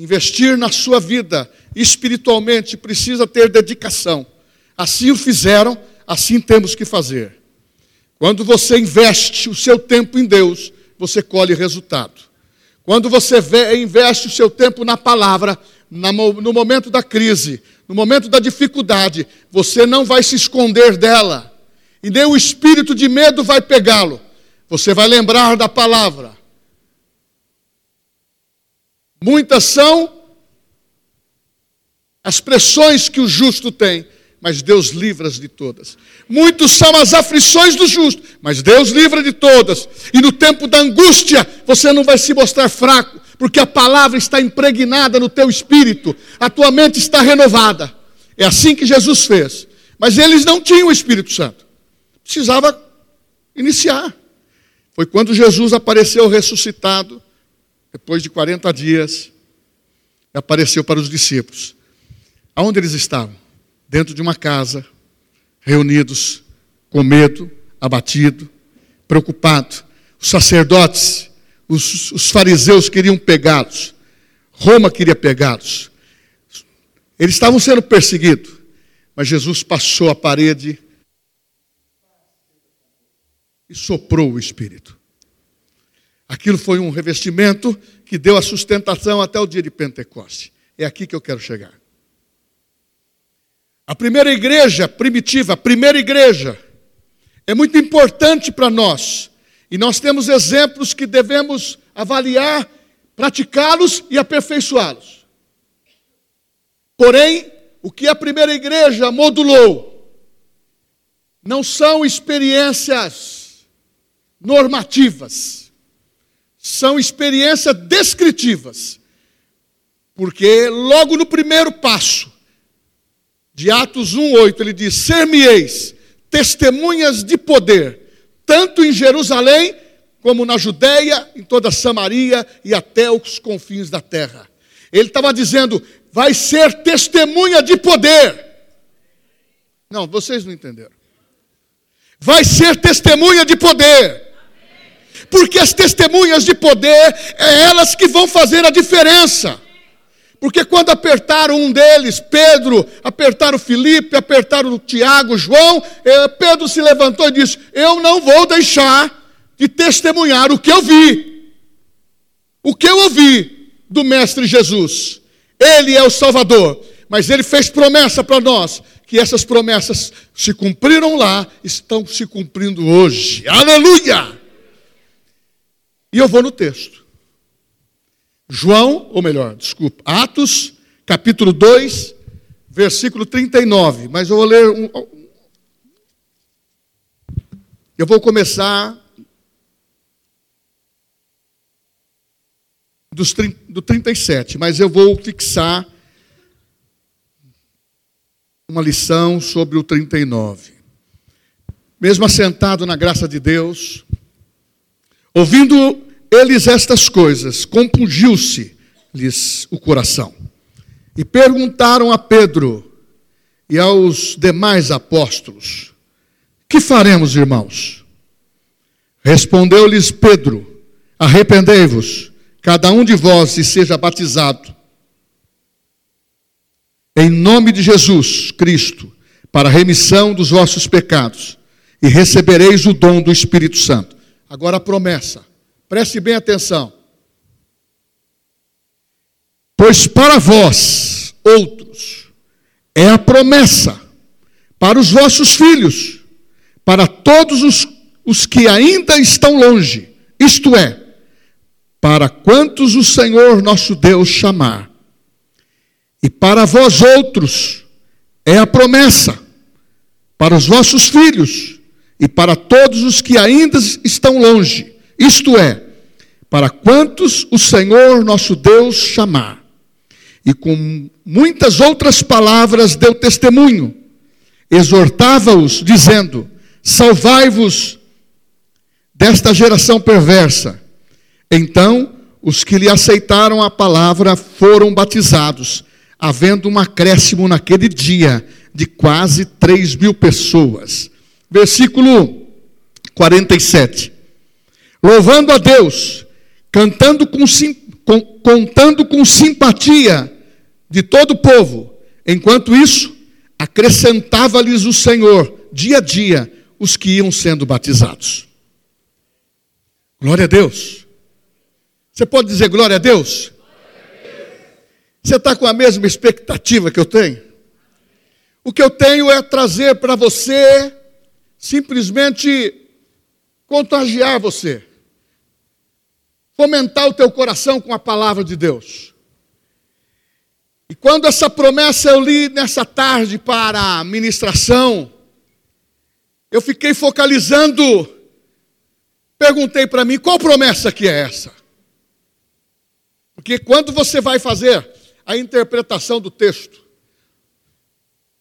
investir na sua vida espiritualmente precisa ter dedicação. Assim o fizeram, assim temos que fazer. Quando você investe o seu tempo em Deus, você colhe resultado. Quando você investe o seu tempo na palavra, no momento da crise, no momento da dificuldade, você não vai se esconder dela, e nem o espírito de medo vai pegá-lo. Você vai lembrar da palavra. Muitas são as pressões que o justo tem, mas Deus livra-as de todas. Muitos são as aflições do justo, mas Deus livra de todas. E no tempo da angústia, você não vai se mostrar fraco, porque a palavra está impregnada no teu espírito, a tua mente está renovada. É assim que Jesus fez. Mas eles não tinham o Espírito Santo. Precisava iniciar. Foi quando Jesus apareceu ressuscitado, depois de 40 dias, apareceu para os discípulos. Aonde eles estavam? dentro de uma casa, reunidos, com medo, abatido, preocupado. Os sacerdotes, os, os fariseus queriam pegá-los, Roma queria pegá-los. Eles estavam sendo perseguidos, mas Jesus passou a parede e soprou o Espírito. Aquilo foi um revestimento que deu a sustentação até o dia de Pentecoste. É aqui que eu quero chegar. A primeira igreja primitiva, a primeira igreja, é muito importante para nós. E nós temos exemplos que devemos avaliar, praticá-los e aperfeiçoá-los. Porém, o que a primeira igreja modulou não são experiências normativas, são experiências descritivas. Porque logo no primeiro passo, de Atos 1:8, ele diz: "Ser-me-eis testemunhas de poder, tanto em Jerusalém como na Judéia, em toda Samaria e até os confins da terra." Ele estava dizendo: "Vai ser testemunha de poder." Não, vocês não entenderam. Vai ser testemunha de poder. Porque as testemunhas de poder é elas que vão fazer a diferença. Porque quando apertaram um deles, Pedro, apertaram Felipe, apertaram Tiago, João, eh, Pedro se levantou e disse: Eu não vou deixar de testemunhar o que eu vi, o que eu ouvi do Mestre Jesus. Ele é o Salvador, mas ele fez promessa para nós, que essas promessas se cumpriram lá, estão se cumprindo hoje. Aleluia! E eu vou no texto. João, ou melhor, desculpa, Atos, capítulo 2, versículo 39. Mas eu vou ler um. Eu vou começar dos, do 37, mas eu vou fixar uma lição sobre o 39. Mesmo assentado na graça de Deus, ouvindo eles estas coisas, compungiu-se-lhes o coração. E perguntaram a Pedro e aos demais apóstolos: Que faremos, irmãos? Respondeu-lhes Pedro: Arrependei-vos, cada um de vós, e seja batizado, em nome de Jesus Cristo, para a remissão dos vossos pecados, e recebereis o dom do Espírito Santo. Agora a promessa Preste bem atenção. Pois para vós, outros, é a promessa, para os vossos filhos, para todos os, os que ainda estão longe, isto é, para quantos o Senhor nosso Deus chamar. E para vós outros é a promessa, para os vossos filhos e para todos os que ainda estão longe, isto é, para quantos o Senhor nosso Deus chamar. E com muitas outras palavras deu testemunho, exortava-os, dizendo: Salvai-vos desta geração perversa. Então, os que lhe aceitaram a palavra foram batizados, havendo um acréscimo naquele dia de quase 3 mil pessoas. Versículo 47 louvando a Deus, cantando com, contando com simpatia de todo o povo. Enquanto isso, acrescentava-lhes o Senhor, dia a dia, os que iam sendo batizados. Glória a Deus. Você pode dizer glória a Deus? Você está com a mesma expectativa que eu tenho? O que eu tenho é trazer para você, simplesmente contagiar você, fomentar o teu coração com a palavra de Deus. E quando essa promessa eu li nessa tarde para a ministração, eu fiquei focalizando, perguntei para mim, qual promessa que é essa? Porque quando você vai fazer a interpretação do texto,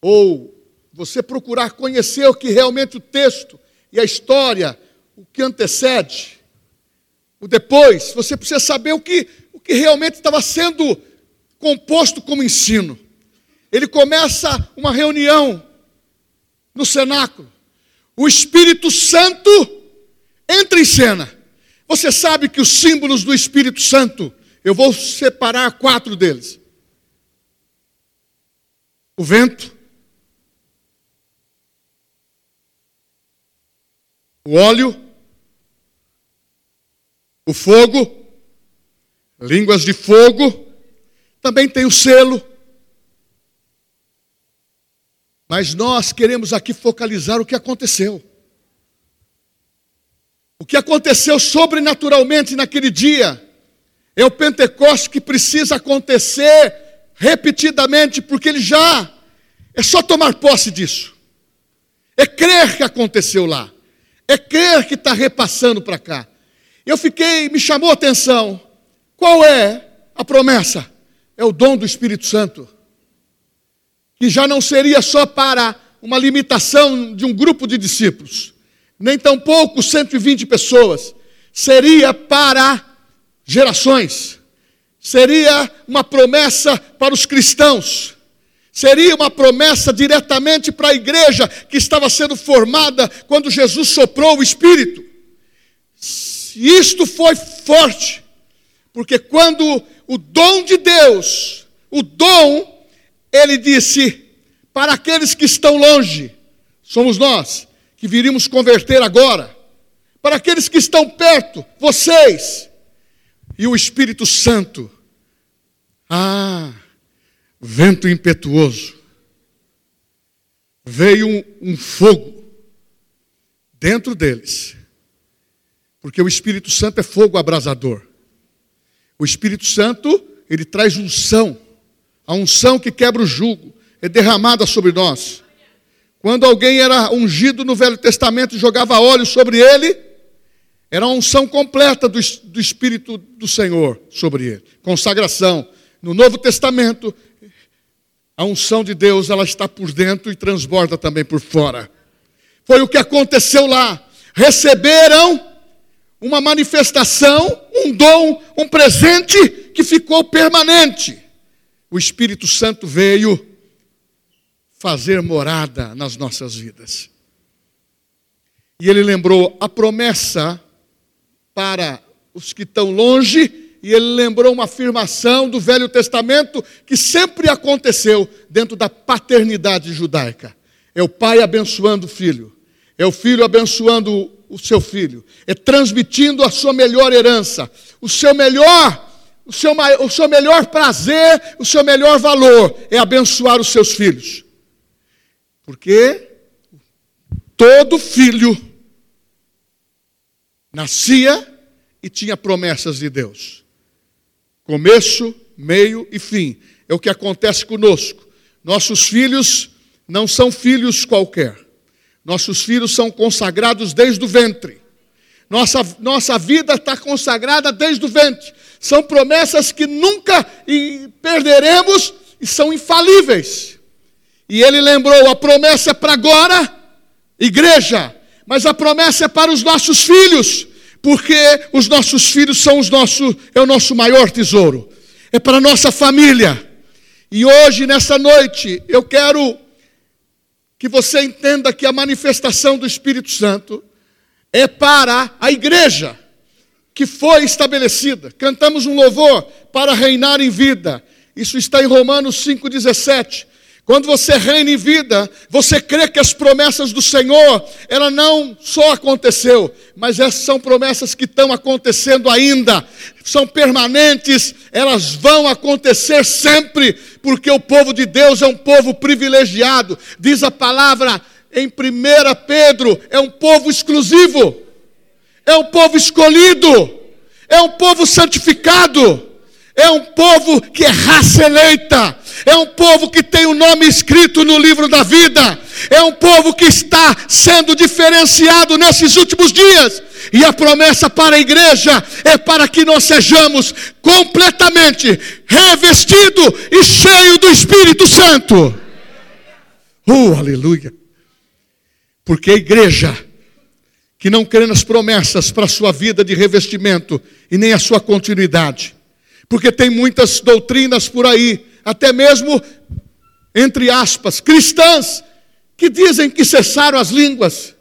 ou você procurar conhecer o que realmente o texto e a história, o que antecede, o depois, você precisa saber o que, o que realmente estava sendo composto como ensino. Ele começa uma reunião no cenáculo. O Espírito Santo entra em cena. Você sabe que os símbolos do Espírito Santo, eu vou separar quatro deles: o vento, o óleo, o fogo, línguas de fogo também tem o selo. Mas nós queremos aqui focalizar o que aconteceu. O que aconteceu sobrenaturalmente naquele dia é o Pentecostes que precisa acontecer repetidamente, porque ele já é só tomar posse disso. É crer que aconteceu lá. É crer que está repassando para cá. Eu fiquei, me chamou a atenção. Qual é a promessa? é o dom do Espírito Santo, que já não seria só para uma limitação de um grupo de discípulos, nem tampouco 120 pessoas, seria para gerações, seria uma promessa para os cristãos, seria uma promessa diretamente para a igreja que estava sendo formada quando Jesus soprou o Espírito. Isto foi forte, porque quando o dom de Deus, o dom, ele disse, para aqueles que estão longe, somos nós, que viríamos converter agora, para aqueles que estão perto, vocês, e o Espírito Santo, ah, vento impetuoso, veio um, um fogo dentro deles, porque o Espírito Santo é fogo abrasador. O Espírito Santo, ele traz unção. A unção que quebra o jugo é derramada sobre nós. Quando alguém era ungido no Velho Testamento e jogava óleo sobre ele, era a unção completa do, do Espírito do Senhor sobre ele. Consagração. No Novo Testamento, a unção de Deus, ela está por dentro e transborda também por fora. Foi o que aconteceu lá. Receberam uma manifestação, um dom, um presente que ficou permanente. O Espírito Santo veio fazer morada nas nossas vidas. E ele lembrou a promessa para os que estão longe, e ele lembrou uma afirmação do Velho Testamento que sempre aconteceu dentro da paternidade judaica. É o pai abençoando o filho, é o filho abençoando o seu filho, é transmitindo a sua melhor herança, o seu melhor, o seu, o seu melhor prazer, o seu melhor valor é abençoar os seus filhos. Porque todo filho nascia e tinha promessas de Deus. Começo, meio e fim. É o que acontece conosco. Nossos filhos não são filhos qualquer. Nossos filhos são consagrados desde o ventre. Nossa, nossa vida está consagrada desde o ventre. São promessas que nunca perderemos e são infalíveis. E ele lembrou: a promessa é para agora, igreja, mas a promessa é para os nossos filhos, porque os nossos filhos são os nossos, é o nosso maior tesouro, é para a nossa família. E hoje, nessa noite, eu quero que você entenda que a manifestação do Espírito Santo é para a igreja. que foi estabelecida. Cantamos um louvor para reinar em vida. Isso está em Romanos 5,17. Quando você reina em vida, você crê que as promessas do Senhor, ela não só aconteceu, mas essas são promessas que estão acontecendo ainda, são permanentes, elas vão acontecer sempre, porque o povo de Deus é um povo privilegiado. Diz a palavra em 1 Pedro, é um povo exclusivo, é um povo escolhido, é um povo santificado é um povo que é raça eleita, é um povo que tem o nome escrito no livro da vida, é um povo que está sendo diferenciado nesses últimos dias. E a promessa para a igreja é para que nós sejamos completamente revestido e cheio do Espírito Santo. Oh, aleluia! Porque a igreja que não crê nas promessas para a sua vida de revestimento e nem a sua continuidade, porque tem muitas doutrinas por aí, até mesmo, entre aspas, cristãs, que dizem que cessaram as línguas,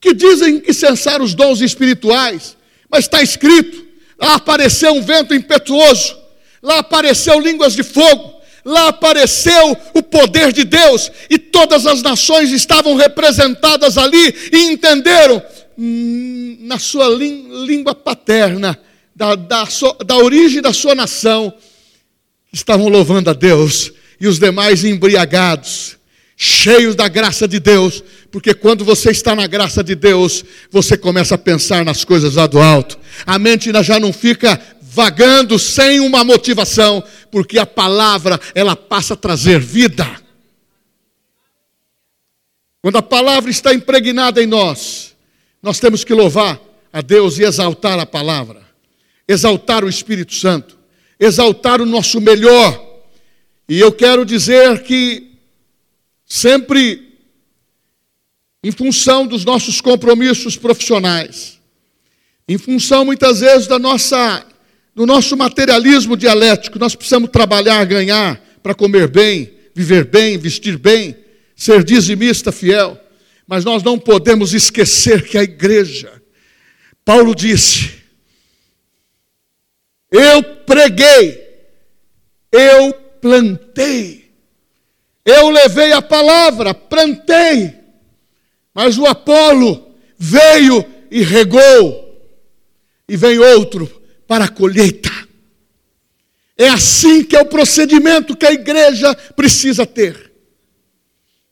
que dizem que cessaram os dons espirituais, mas está escrito: lá apareceu um vento impetuoso, lá apareceu línguas de fogo, lá apareceu o poder de Deus, e todas as nações estavam representadas ali e entenderam hum, na sua língua paterna da, da, da origem da sua nação, estavam louvando a Deus, e os demais embriagados, cheios da graça de Deus, porque quando você está na graça de Deus, você começa a pensar nas coisas lá do alto, a mente já não fica vagando sem uma motivação, porque a palavra ela passa a trazer vida. Quando a palavra está impregnada em nós, nós temos que louvar a Deus e exaltar a palavra exaltar o Espírito Santo, exaltar o nosso melhor. E eu quero dizer que sempre em função dos nossos compromissos profissionais, em função muitas vezes da nossa do nosso materialismo dialético, nós precisamos trabalhar, ganhar para comer bem, viver bem, vestir bem, ser dizimista fiel. Mas nós não podemos esquecer que a igreja, Paulo disse, eu preguei, eu plantei, eu levei a palavra, plantei, mas o Apolo veio e regou, e vem outro para a colheita. É assim que é o procedimento que a igreja precisa ter.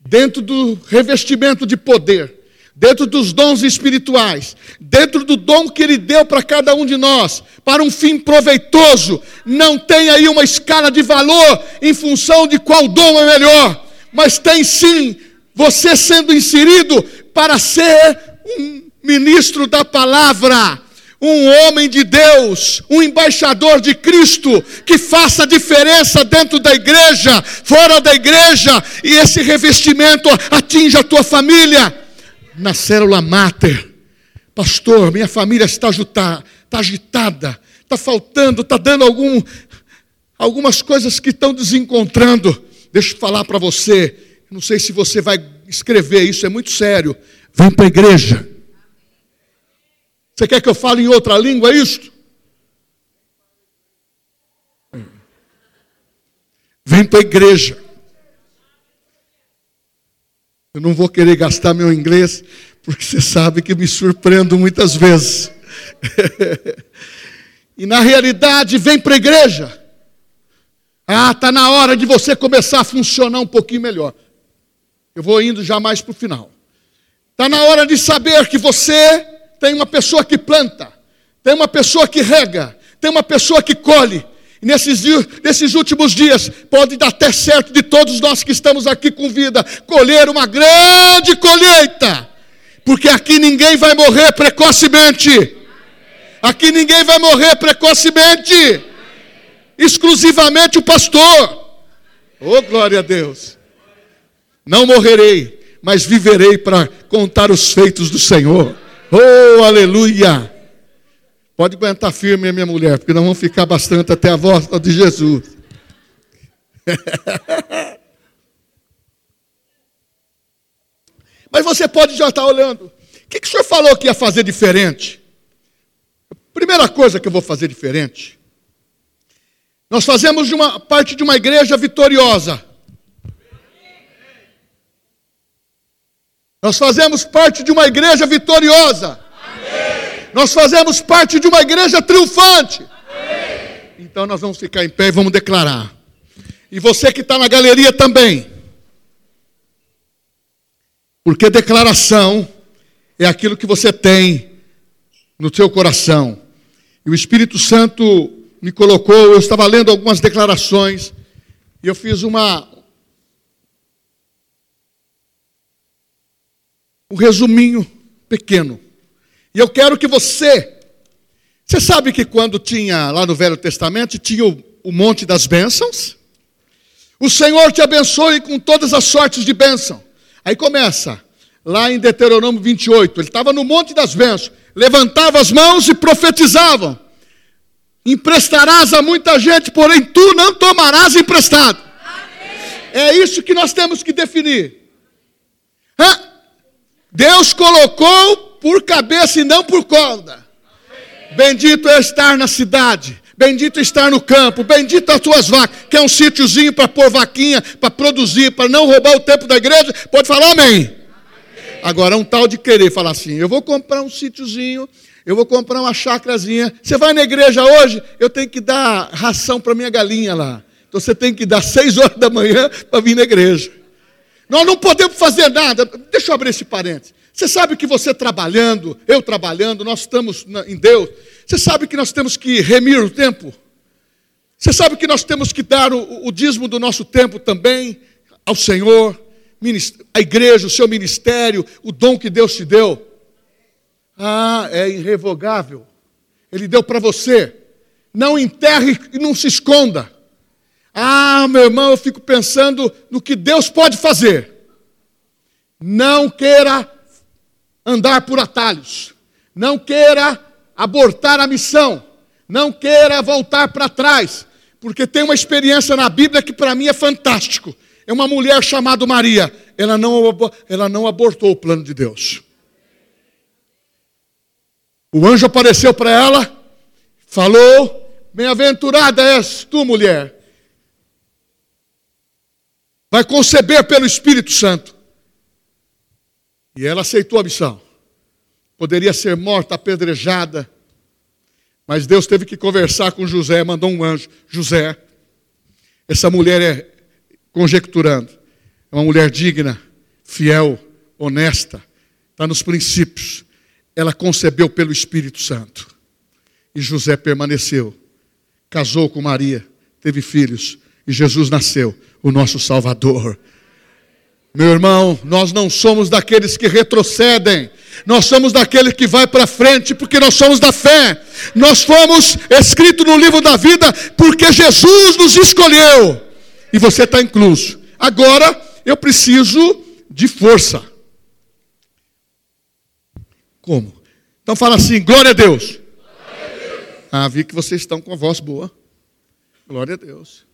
Dentro do revestimento de poder, dentro dos dons espirituais, dentro do dom que Ele deu para cada um de nós, para um fim proveitoso. Não tem aí uma escala de valor em função de qual dom é melhor, mas tem sim você sendo inserido para ser um ministro da palavra. Um homem de Deus, um embaixador de Cristo, que faça diferença dentro da igreja, fora da igreja, e esse revestimento atinja a tua família, na célula mater. Pastor, minha família está, agitada, está agitada, está faltando, está dando algum, algumas coisas que estão desencontrando. Deixa eu falar para você, não sei se você vai escrever isso, é muito sério. Vem para a igreja. Você quer que eu fale em outra língua é isto? Vem para a igreja. Eu não vou querer gastar meu inglês, porque você sabe que me surpreendo muitas vezes. e na realidade, vem para a igreja. Ah, está na hora de você começar a funcionar um pouquinho melhor. Eu vou indo já mais para o final. Está na hora de saber que você tem uma pessoa que planta, tem uma pessoa que rega, tem uma pessoa que colhe, nesses, nesses últimos dias, pode dar até certo de todos nós que estamos aqui com vida, colher uma grande colheita, porque aqui ninguém vai morrer precocemente. Aqui ninguém vai morrer precocemente, exclusivamente o pastor. Oh, glória a Deus! Não morrerei, mas viverei para contar os feitos do Senhor. Oh, aleluia! Pode aguentar firme, minha mulher, porque nós vamos ficar bastante até a volta de Jesus. Mas você pode já estar olhando. O que, que o senhor falou que ia fazer diferente? Primeira coisa que eu vou fazer diferente. Nós fazemos de uma parte de uma igreja vitoriosa. Nós fazemos parte de uma igreja vitoriosa. Nós fazemos parte de uma igreja triunfante. Amém. Então nós vamos ficar em pé e vamos declarar. E você que está na galeria também. Porque declaração é aquilo que você tem no seu coração. E o Espírito Santo me colocou, eu estava lendo algumas declarações, e eu fiz uma. Um resuminho pequeno. E eu quero que você. Você sabe que quando tinha lá no Velho Testamento, tinha o, o Monte das Bênçãos? O Senhor te abençoe com todas as sortes de bênção. Aí começa, lá em Deuteronômio 28, ele estava no Monte das Bênçãos, levantava as mãos e profetizavam. Emprestarás a muita gente, porém tu não tomarás emprestado. Amém. É isso que nós temos que definir. Deus colocou por cabeça e não por corda. Bendito é estar na cidade. Bendito estar no campo, bendito as tuas vacas. Quer um sítiozinho para pôr vaquinha, para produzir, para não roubar o tempo da igreja? Pode falar amém. Agora, um tal de querer falar assim: eu vou comprar um sítiozinho, eu vou comprar uma chácarazinha. Você vai na igreja hoje? Eu tenho que dar ração para minha galinha lá. Então você tem que dar seis horas da manhã para vir na igreja. Nós não podemos fazer nada. Deixa eu abrir esse parênteses. Você sabe que você trabalhando, eu trabalhando, nós estamos em Deus. Você sabe que nós temos que remir o tempo? Você sabe que nós temos que dar o, o dízimo do nosso tempo também ao Senhor, a igreja, o seu ministério, o dom que Deus te deu. Ah, é irrevogável. Ele deu para você. Não enterre e não se esconda. Ah, meu irmão, eu fico pensando no que Deus pode fazer. Não queira andar por atalhos. Não queira abortar a missão. Não queira voltar para trás. Porque tem uma experiência na Bíblia que para mim é fantástico. É uma mulher chamada Maria. Ela não, ela não abortou o plano de Deus. O anjo apareceu para ela, falou: Bem-aventurada és tu, mulher. Vai conceber pelo Espírito Santo. E ela aceitou a missão. Poderia ser morta, apedrejada. Mas Deus teve que conversar com José, mandou um anjo. José, essa mulher é, conjecturando, é uma mulher digna, fiel, honesta, está nos princípios ela concebeu pelo Espírito Santo. E José permaneceu, casou com Maria, teve filhos, e Jesus nasceu, o nosso Salvador. Meu irmão, nós não somos daqueles que retrocedem, nós somos daqueles que vai para frente, porque nós somos da fé. Nós fomos escritos no livro da vida porque Jesus nos escolheu. E você está incluso. Agora eu preciso de força. Como? Então fala assim: glória a Deus. Glória a Deus. Ah, vi que vocês estão com a voz boa. Glória a Deus.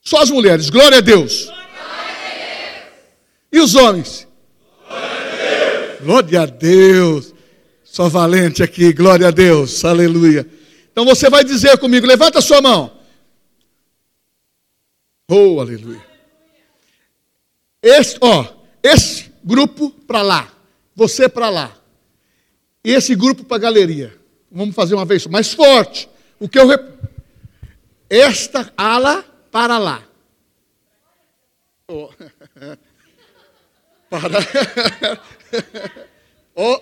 Só as mulheres, glória a Deus. Glória a Deus. E os homens? Glória a Deus. Glória a Deus. Só valente aqui, glória a Deus. Aleluia. Então você vai dizer comigo, levanta sua mão. Oh, aleluia. Esse, ó, esse grupo para lá, você para lá esse grupo para galeria. Vamos fazer uma vez mais forte. O que eu rep... esta ala para lá. Oh. para oh.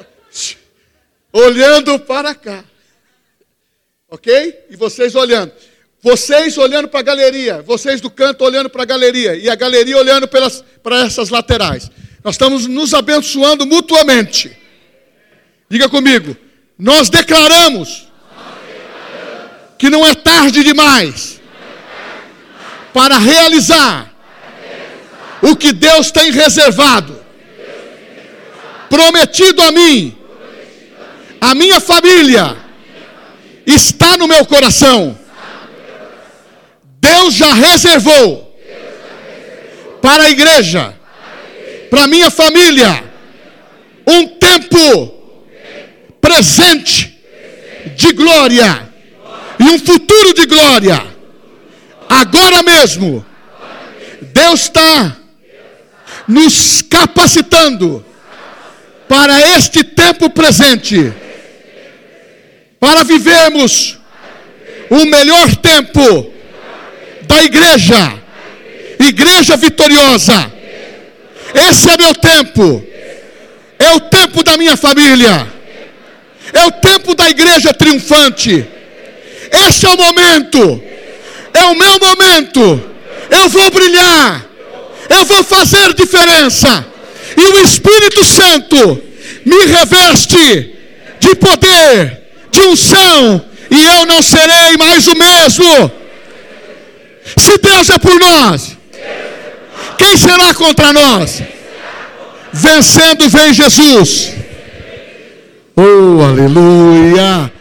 olhando para cá. OK? E vocês olhando. Vocês olhando para a galeria, vocês do canto olhando para a galeria e a galeria olhando pelas, para essas laterais. Nós estamos nos abençoando mutuamente. Diga comigo. Nós declaramos que não é tarde demais para realizar o que Deus tem reservado, prometido a mim, a minha família, está no meu coração. Deus já reservou para a igreja, para minha família, um tempo presente de glória e um futuro de glória. Agora mesmo, Deus está nos capacitando para este tempo presente, para vivermos o melhor tempo da igreja, igreja vitoriosa. Esse é meu tempo, é o tempo da minha família, é o tempo da igreja triunfante. Este é o momento, é o meu momento. Eu vou brilhar, eu vou fazer diferença, e o Espírito Santo me reveste de poder, de unção, e eu não serei mais o mesmo. Se Deus é por nós, quem será contra nós? Vencendo vem Jesus. Oh, aleluia!